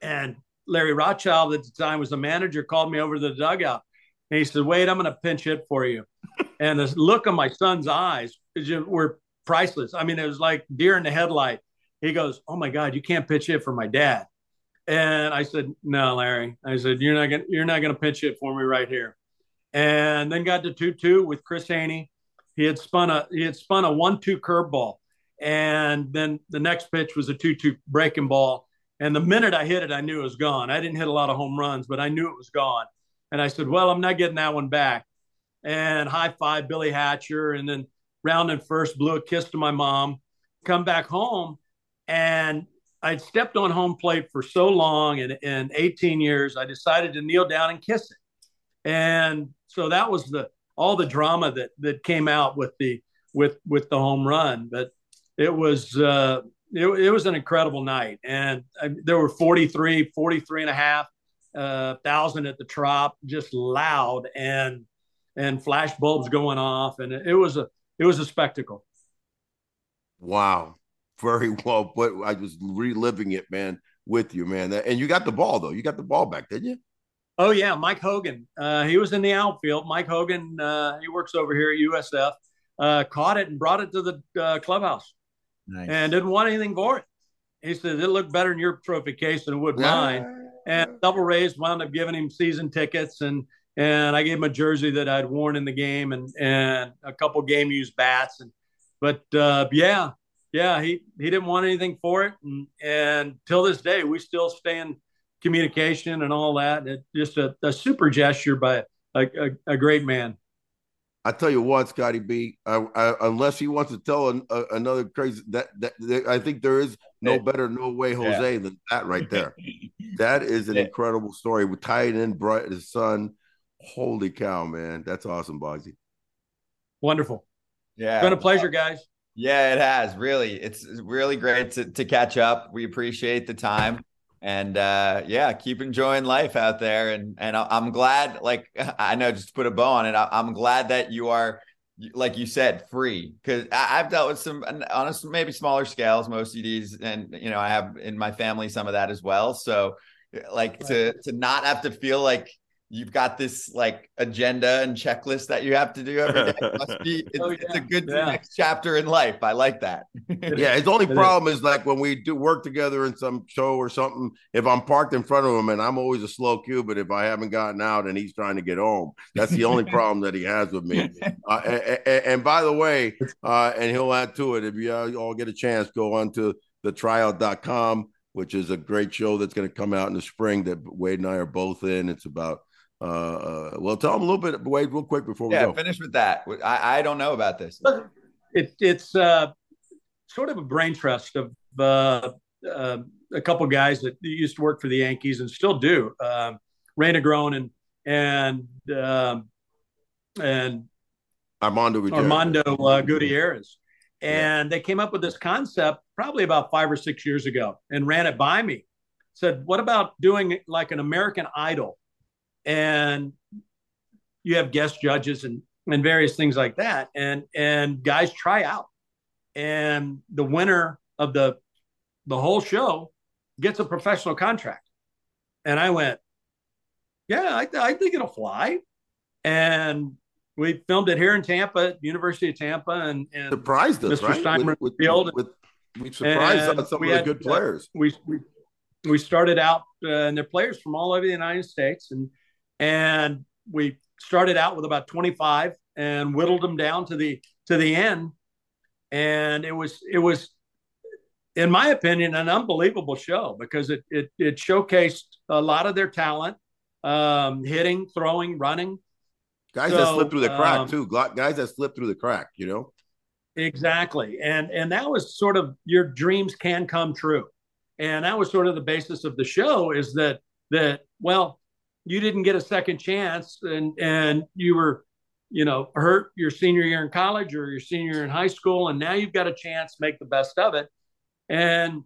and Larry Rothschild at the time was the manager. Called me over to the dugout, and he said, "Wade, I'm going to pinch hit for you." and the look of my son's eyes were priceless. I mean, it was like deer in the headlight. He goes, "Oh my God, you can't pitch hit for my dad." And I said, "No, Larry." I said, "You're not gonna you're not gonna pitch it for me right here." And then got to two two with Chris Haney. He had spun a he had spun a one two curveball, and then the next pitch was a two two breaking ball. And the minute I hit it, I knew it was gone. I didn't hit a lot of home runs, but I knew it was gone. And I said, "Well, I'm not getting that one back." and high five Billy Hatcher, and then rounding first, blew a kiss to my mom, come back home, and I'd stepped on home plate for so long in, in 18 years, I decided to kneel down and kiss it. And so that was the all the drama that that came out with the with with the home run. But it was uh, it, it was an incredible night, and I, there were 43, 43 and a half uh, thousand at the trop, just loud and and flash bulbs going off, and it was a it was a spectacle. Wow, very well put. I was reliving it, man, with you, man. And you got the ball though. You got the ball back, didn't you? Oh yeah, Mike Hogan. Uh, he was in the outfield. Mike Hogan. Uh, he works over here at USF. Uh, caught it and brought it to the uh, clubhouse, nice. and didn't want anything for it. He said it looked better in your trophy case than it would mine. And Devil Rays wound up giving him season tickets, and and I gave him a jersey that I'd worn in the game, and and a couple game used bats, and but uh, yeah, yeah, he he didn't want anything for it, and and till this day we still stay in communication and all that. It, just a, a super gesture by a, a, a great man. I tell you what, Scotty B. I, I, unless he wants to tell an, uh, another crazy that, that, that, I think there is no better, no way, Jose, yeah. than that right there. that is an yeah. incredible story. We tied in Brett, his son. Holy cow, man! That's awesome, Bogsy. Wonderful. Yeah, it's been a pleasure, guys. Yeah, it has really. It's really great to to catch up. We appreciate the time and uh, yeah, keep enjoying life out there. And and I'm glad, like I know, just to put a bow on it, I'm glad that you are, like you said, free. Because I've dealt with some, on a maybe smaller scales, most CDs, and you know, I have in my family some of that as well. So, like to to not have to feel like you've got this like agenda and checklist that you have to do every day. It must be it's, oh, yeah. it's a good yeah. next chapter in life. I like that. yeah, his only problem is. is like when we do work together in some show or something. If I'm parked in front of him and I'm always a slow cue, but if I haven't gotten out and he's trying to get home, that's the only problem that he has with me. Uh, and, and, and, by the way, uh, and he'll add to it if you all get a chance, go on to the tryout.com which is a great show that's going to come out in the spring that Wade and I are both in. It's about uh, uh, well, tell them a little bit, Wade, real quick before we yeah, go. finish with that. I, I don't know about this. It, it's uh, sort of a brain trust of uh, uh, a couple guys that used to work for the Yankees and still do. Um, Ray Negron and and um, and Armando Gutierrez. Armando uh, Gutierrez. And yeah. they came up with this concept probably about five or six years ago and ran it by me. Said, what about doing like an American Idol? And you have guest judges and and various things like that. And and guys try out. And the winner of the the whole show gets a professional contract. And i went yeah i, I think it'll fly. And we filmed it here in tampa university of tampa and, and surprised us mr. right? With, with, field with, we surprised some of the had, good players. We, we we started out uh, and they're players from all over the united states and and we started out with about 25 and whittled them down to the to the end. And it was it was in my opinion an unbelievable show because it it, it showcased a lot of their talent um, hitting throwing running. Guys so, that slipped through the crack um, too. Guys that slipped through the crack you know? Exactly. And and that was sort of your dreams can come true. And that was sort of the basis of the show is that that well you didn't get a second chance and and you were you know hurt your senior year in college or your senior year in high school and now you've got a chance make the best of it. And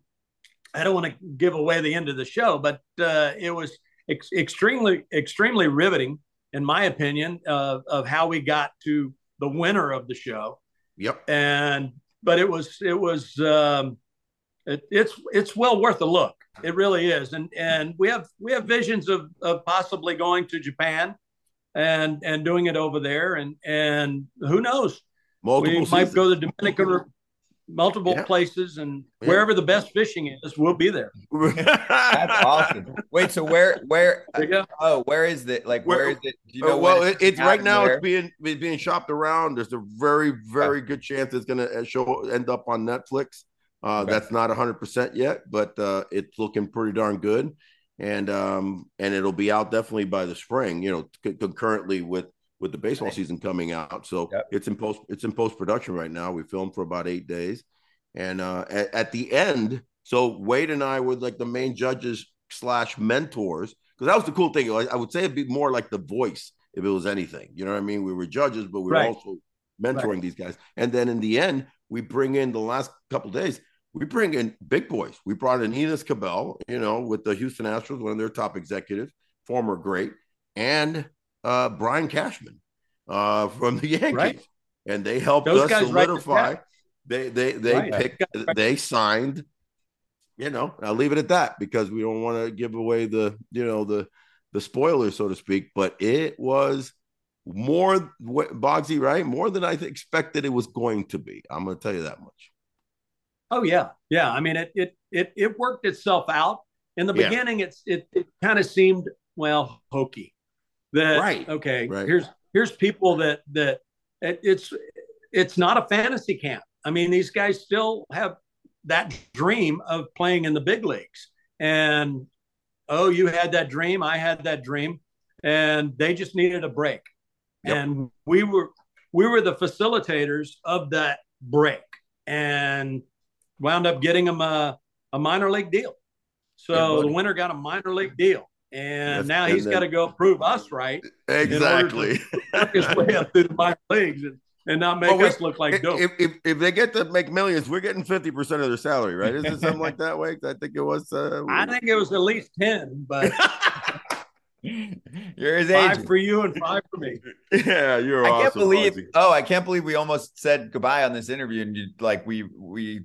i don't want to give away the end of the show but uh, it was ex- extremely extremely riveting in my opinion of, of how we got to the winner of the show. Yep. And but it was it was um, it, it's it's well worth a look. It really is, and and we have we have visions of of possibly going to Japan, and and doing it over there, and and who knows, multiple we might go to the Dominican, multiple yeah. places, and yeah. wherever the best fishing is, we'll be there. That's awesome. Wait, so where where oh where is it? Like where, where is it? Do you know? Uh, well, it's, it's right now. Where? It's being it's being shopped around. There's a very very oh. good chance it's going to uh, show end up on Netflix. Uh, okay. That's not 100% yet, but uh, it's looking pretty darn good. And um, and it'll be out definitely by the spring, you know, c- concurrently with with the baseball season coming out. So yep. it's in post it's in post production right now. We filmed for about eight days, and uh, at, at the end, so Wade and I were like the main judges slash mentors because that was the cool thing. I would say it'd be more like the voice if it was anything. You know what I mean? We were judges, but we were right. also mentoring right. these guys. And then in the end, we bring in the last couple days we bring in big boys. We brought in Enos Cabell, you know, with the Houston Astros, one of their top executives, former great, and uh, Brian Cashman uh, from the Yankees, right. and they helped Those us solidify. They they they right. picked. They signed. You know, I'll leave it at that because we don't want to give away the you know the the spoilers, so to speak. But it was more Bogsy, right? More than I expected it was going to be. I'm going to tell you that much. Oh yeah, yeah. I mean, it it it it worked itself out in the yeah. beginning. It's it it kind of seemed well hokey. That right. Okay. Right. Here's here's people that that it, it's it's not a fantasy camp. I mean, these guys still have that dream of playing in the big leagues, and oh, you had that dream, I had that dream, and they just needed a break, yep. and we were we were the facilitators of that break, and wound up getting him a, a minor league deal. So yeah, the winner got a minor league deal. And now he's got to go prove us right. Exactly. his way up through the minor leagues and, and not make well, us look like dope. If, if, if, they get to make millions, we're getting 50% of their salary, right? Is it something like that way? I think it was. Uh, I think it was at least 10, but. you're his five for you and five for me. Yeah, you're. I awesome, can't believe. Oh, I can't believe we almost said goodbye on this interview, and you like we we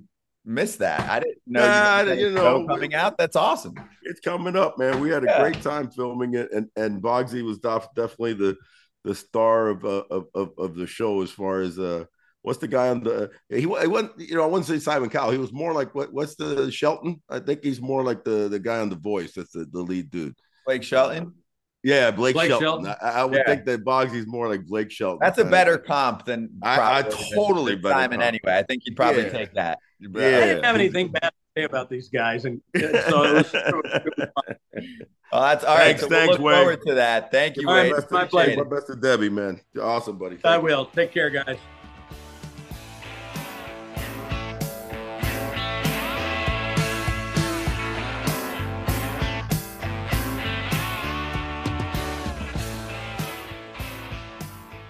missed that. I didn't know nah, you, you know coming out. That's awesome. It's coming up, man. We had a yeah. great time filming it, and and Bogsy was definitely the the star of, uh, of of of the show as far as uh what's the guy on the he, he wasn't you know I wouldn't say Simon Cowell. He was more like what what's the Shelton? I think he's more like the the guy on the Voice. That's the, the lead dude. Blake Shelton. Yeah, Blake, Blake Shelton. Shelton. I, I, would yeah. think that Bogsy's more like Blake Shelton. That's a better comp than I, I totally better Simon comp. anyway. I think you'd probably yeah. take that. Yeah. I didn't have anything bad to say about these guys, and so it was, it was well, that's all right. Thanks, so we'll look Wade. forward to that. Thank you, Wade. My, my pleasure. My best to Debbie, man. You're awesome, buddy. Thank I will. Take care, guys.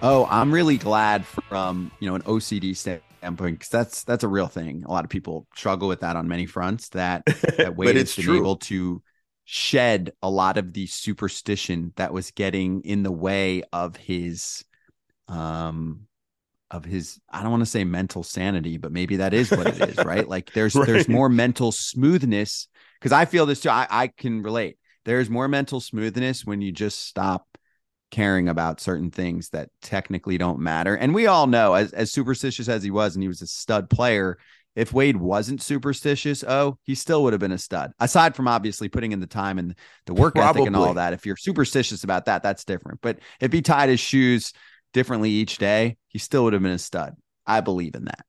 Oh, I'm really glad from you know an OCD standpoint because that's that's a real thing. A lot of people struggle with that on many fronts. That that Wade has been true. able to shed a lot of the superstition that was getting in the way of his um of his I don't want to say mental sanity, but maybe that is what it is, right? Like there's right. there's more mental smoothness because I feel this too. I, I can relate. There's more mental smoothness when you just stop caring about certain things that technically don't matter. And we all know, as, as superstitious as he was, and he was a stud player, if Wade wasn't superstitious, oh, he still would have been a stud. Aside from obviously putting in the time and the work Probably. ethic and all that. If you're superstitious about that, that's different. But if he tied his shoes differently each day, he still would have been a stud. I believe in that.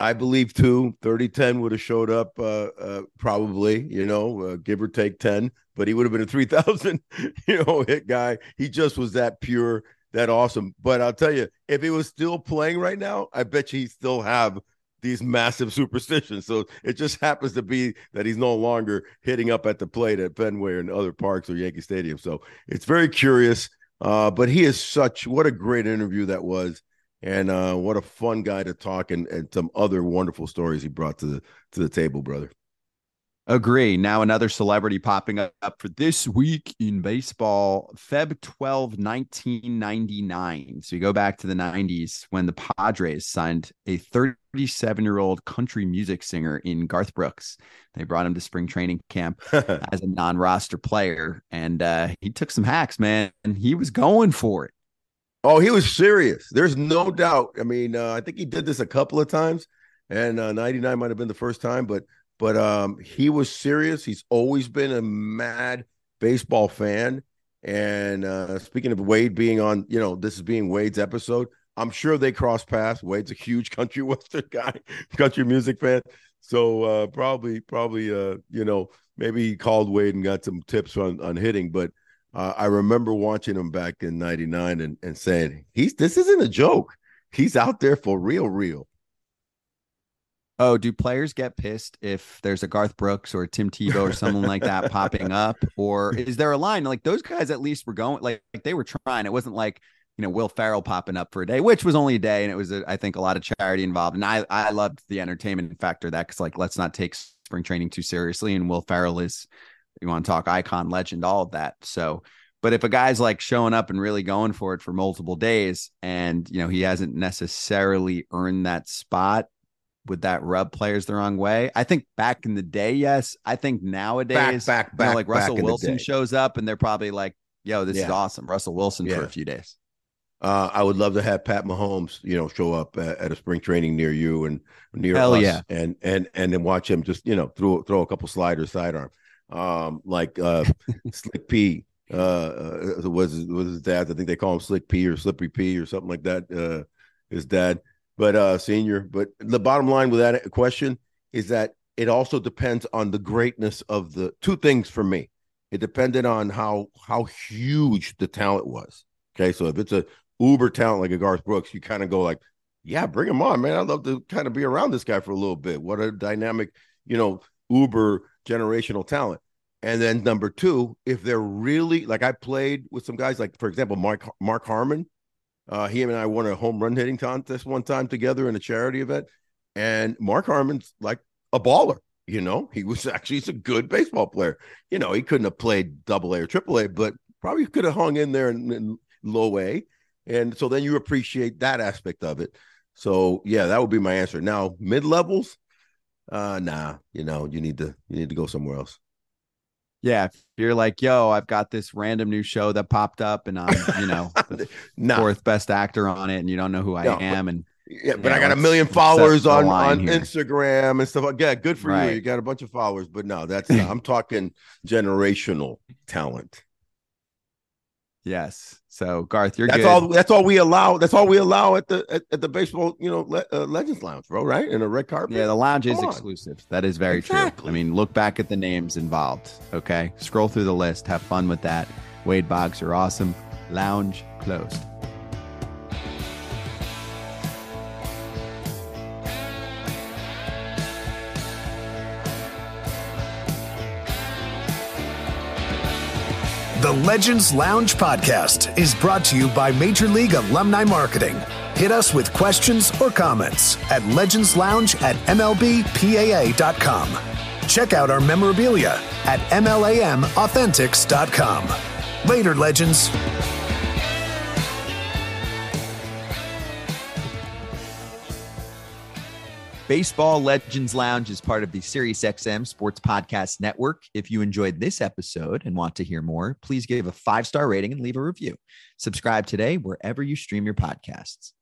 I believe too. 30 10 would have showed up uh, uh, probably, you know, uh, give or take 10, but he would have been a 3000, you know, hit guy. He just was that pure, that awesome. But I'll tell you, if he was still playing right now, I bet you he still have these massive superstitions. So it just happens to be that he's no longer hitting up at the plate at Fenway and other parks or Yankee Stadium. So it's very curious. Uh, but he is such what a great interview that was and uh, what a fun guy to talk and, and some other wonderful stories he brought to the to the table, brother. Agree. Now another celebrity popping up for this week in baseball, Feb 12, 1999. So you go back to the 90s when the Padres signed a 37-year-old country music singer in Garth Brooks. They brought him to spring training camp as a non-roster player and uh, he took some hacks, man, and he was going for it. Oh, he was serious. There's no doubt. I mean, uh, I think he did this a couple of times, and uh, 99 might have been the first time, but but um, he was serious. He's always been a mad baseball fan. And uh, speaking of Wade being on, you know, this is being Wade's episode. I'm sure they cross paths. Wade's a huge country western guy, country music fan. So uh, probably, probably, uh, you know, maybe he called Wade and got some tips on on hitting. But uh, I remember watching him back in '99 and, and saying, "He's this isn't a joke. He's out there for real, real." Oh, do players get pissed if there's a Garth Brooks or Tim Tebow or someone like that popping up? Or is there a line like those guys at least were going like, like they were trying? It wasn't like you know Will Ferrell popping up for a day, which was only a day, and it was a, I think a lot of charity involved. And I I loved the entertainment factor that because like let's not take spring training too seriously. And Will Ferrell is you want to talk icon, legend, all of that. So, but if a guy's like showing up and really going for it for multiple days, and you know he hasn't necessarily earned that spot, would that rub players the wrong way? I think back in the day, yes. I think nowadays, back, back, back, you know, like Russell Wilson shows up, and they're probably like, "Yo, this yeah. is awesome, Russell Wilson yeah. for a few days." Uh, I would love to have Pat Mahomes, you know, show up at, at a spring training near you and near Hell us, yeah. and and and then watch him just you know throw throw a couple sliders sidearm, um, like uh, Slick P. Uh, uh, was was his dad? I think they call him Slick P or Slippery P or something like that. Uh, his dad, but uh, senior. But the bottom line with that question is that it also depends on the greatness of the two things for me. It depended on how how huge the talent was. Okay, so if it's a uber talent like a Garth Brooks, you kind of go like, yeah, bring him on, man. I'd love to kind of be around this guy for a little bit. What a dynamic, you know, uber generational talent. And then number two, if they're really like I played with some guys, like for example, Mark Mark Harmon. Uh, he and I won a home run hitting contest one time together in a charity event. And Mark Harmon's like a baller. You know, he was actually he's a good baseball player. You know, he couldn't have played double A or triple A, but probably could have hung in there in, in low A. And so then you appreciate that aspect of it. So yeah, that would be my answer. Now, mid levels, uh, nah, you know, you need to you need to go somewhere else. Yeah, if you're like, yo, I've got this random new show that popped up, and I'm, you know, fourth best actor on it, and you don't know who I No, am, and Yeah, but Yeah, I got a million followers on on here. Instagram and stuff Yeah, good for Right. you. You got a bunch of followers, but no, that's not, I'm talking generational talent. Yes. So Garth, you're That's good. all. That's all we allow. That's all we allow at the at, at the baseball, you know, le, uh, Legends Lounge, bro. Right in a red carpet. Yeah, the lounge is on. exclusive. That is very Exactly. true. I mean, look back at the names involved. Okay. Scroll through the list. Have fun with that. Wade Boggs, you're awesome. Lounge closed. The Legends Lounge podcast is brought to you by Major League Alumni Marketing. Hit us with questions or comments at legendslounge at mlbpaa.com. Check out our memorabilia at mlamauthentics.com. Later, Legends. Baseball Legends Lounge is part of the SiriusXM Sports Podcast Network. If you enjoyed this episode and want to hear more, please give a five star rating and leave a review. Subscribe today wherever you stream your podcasts.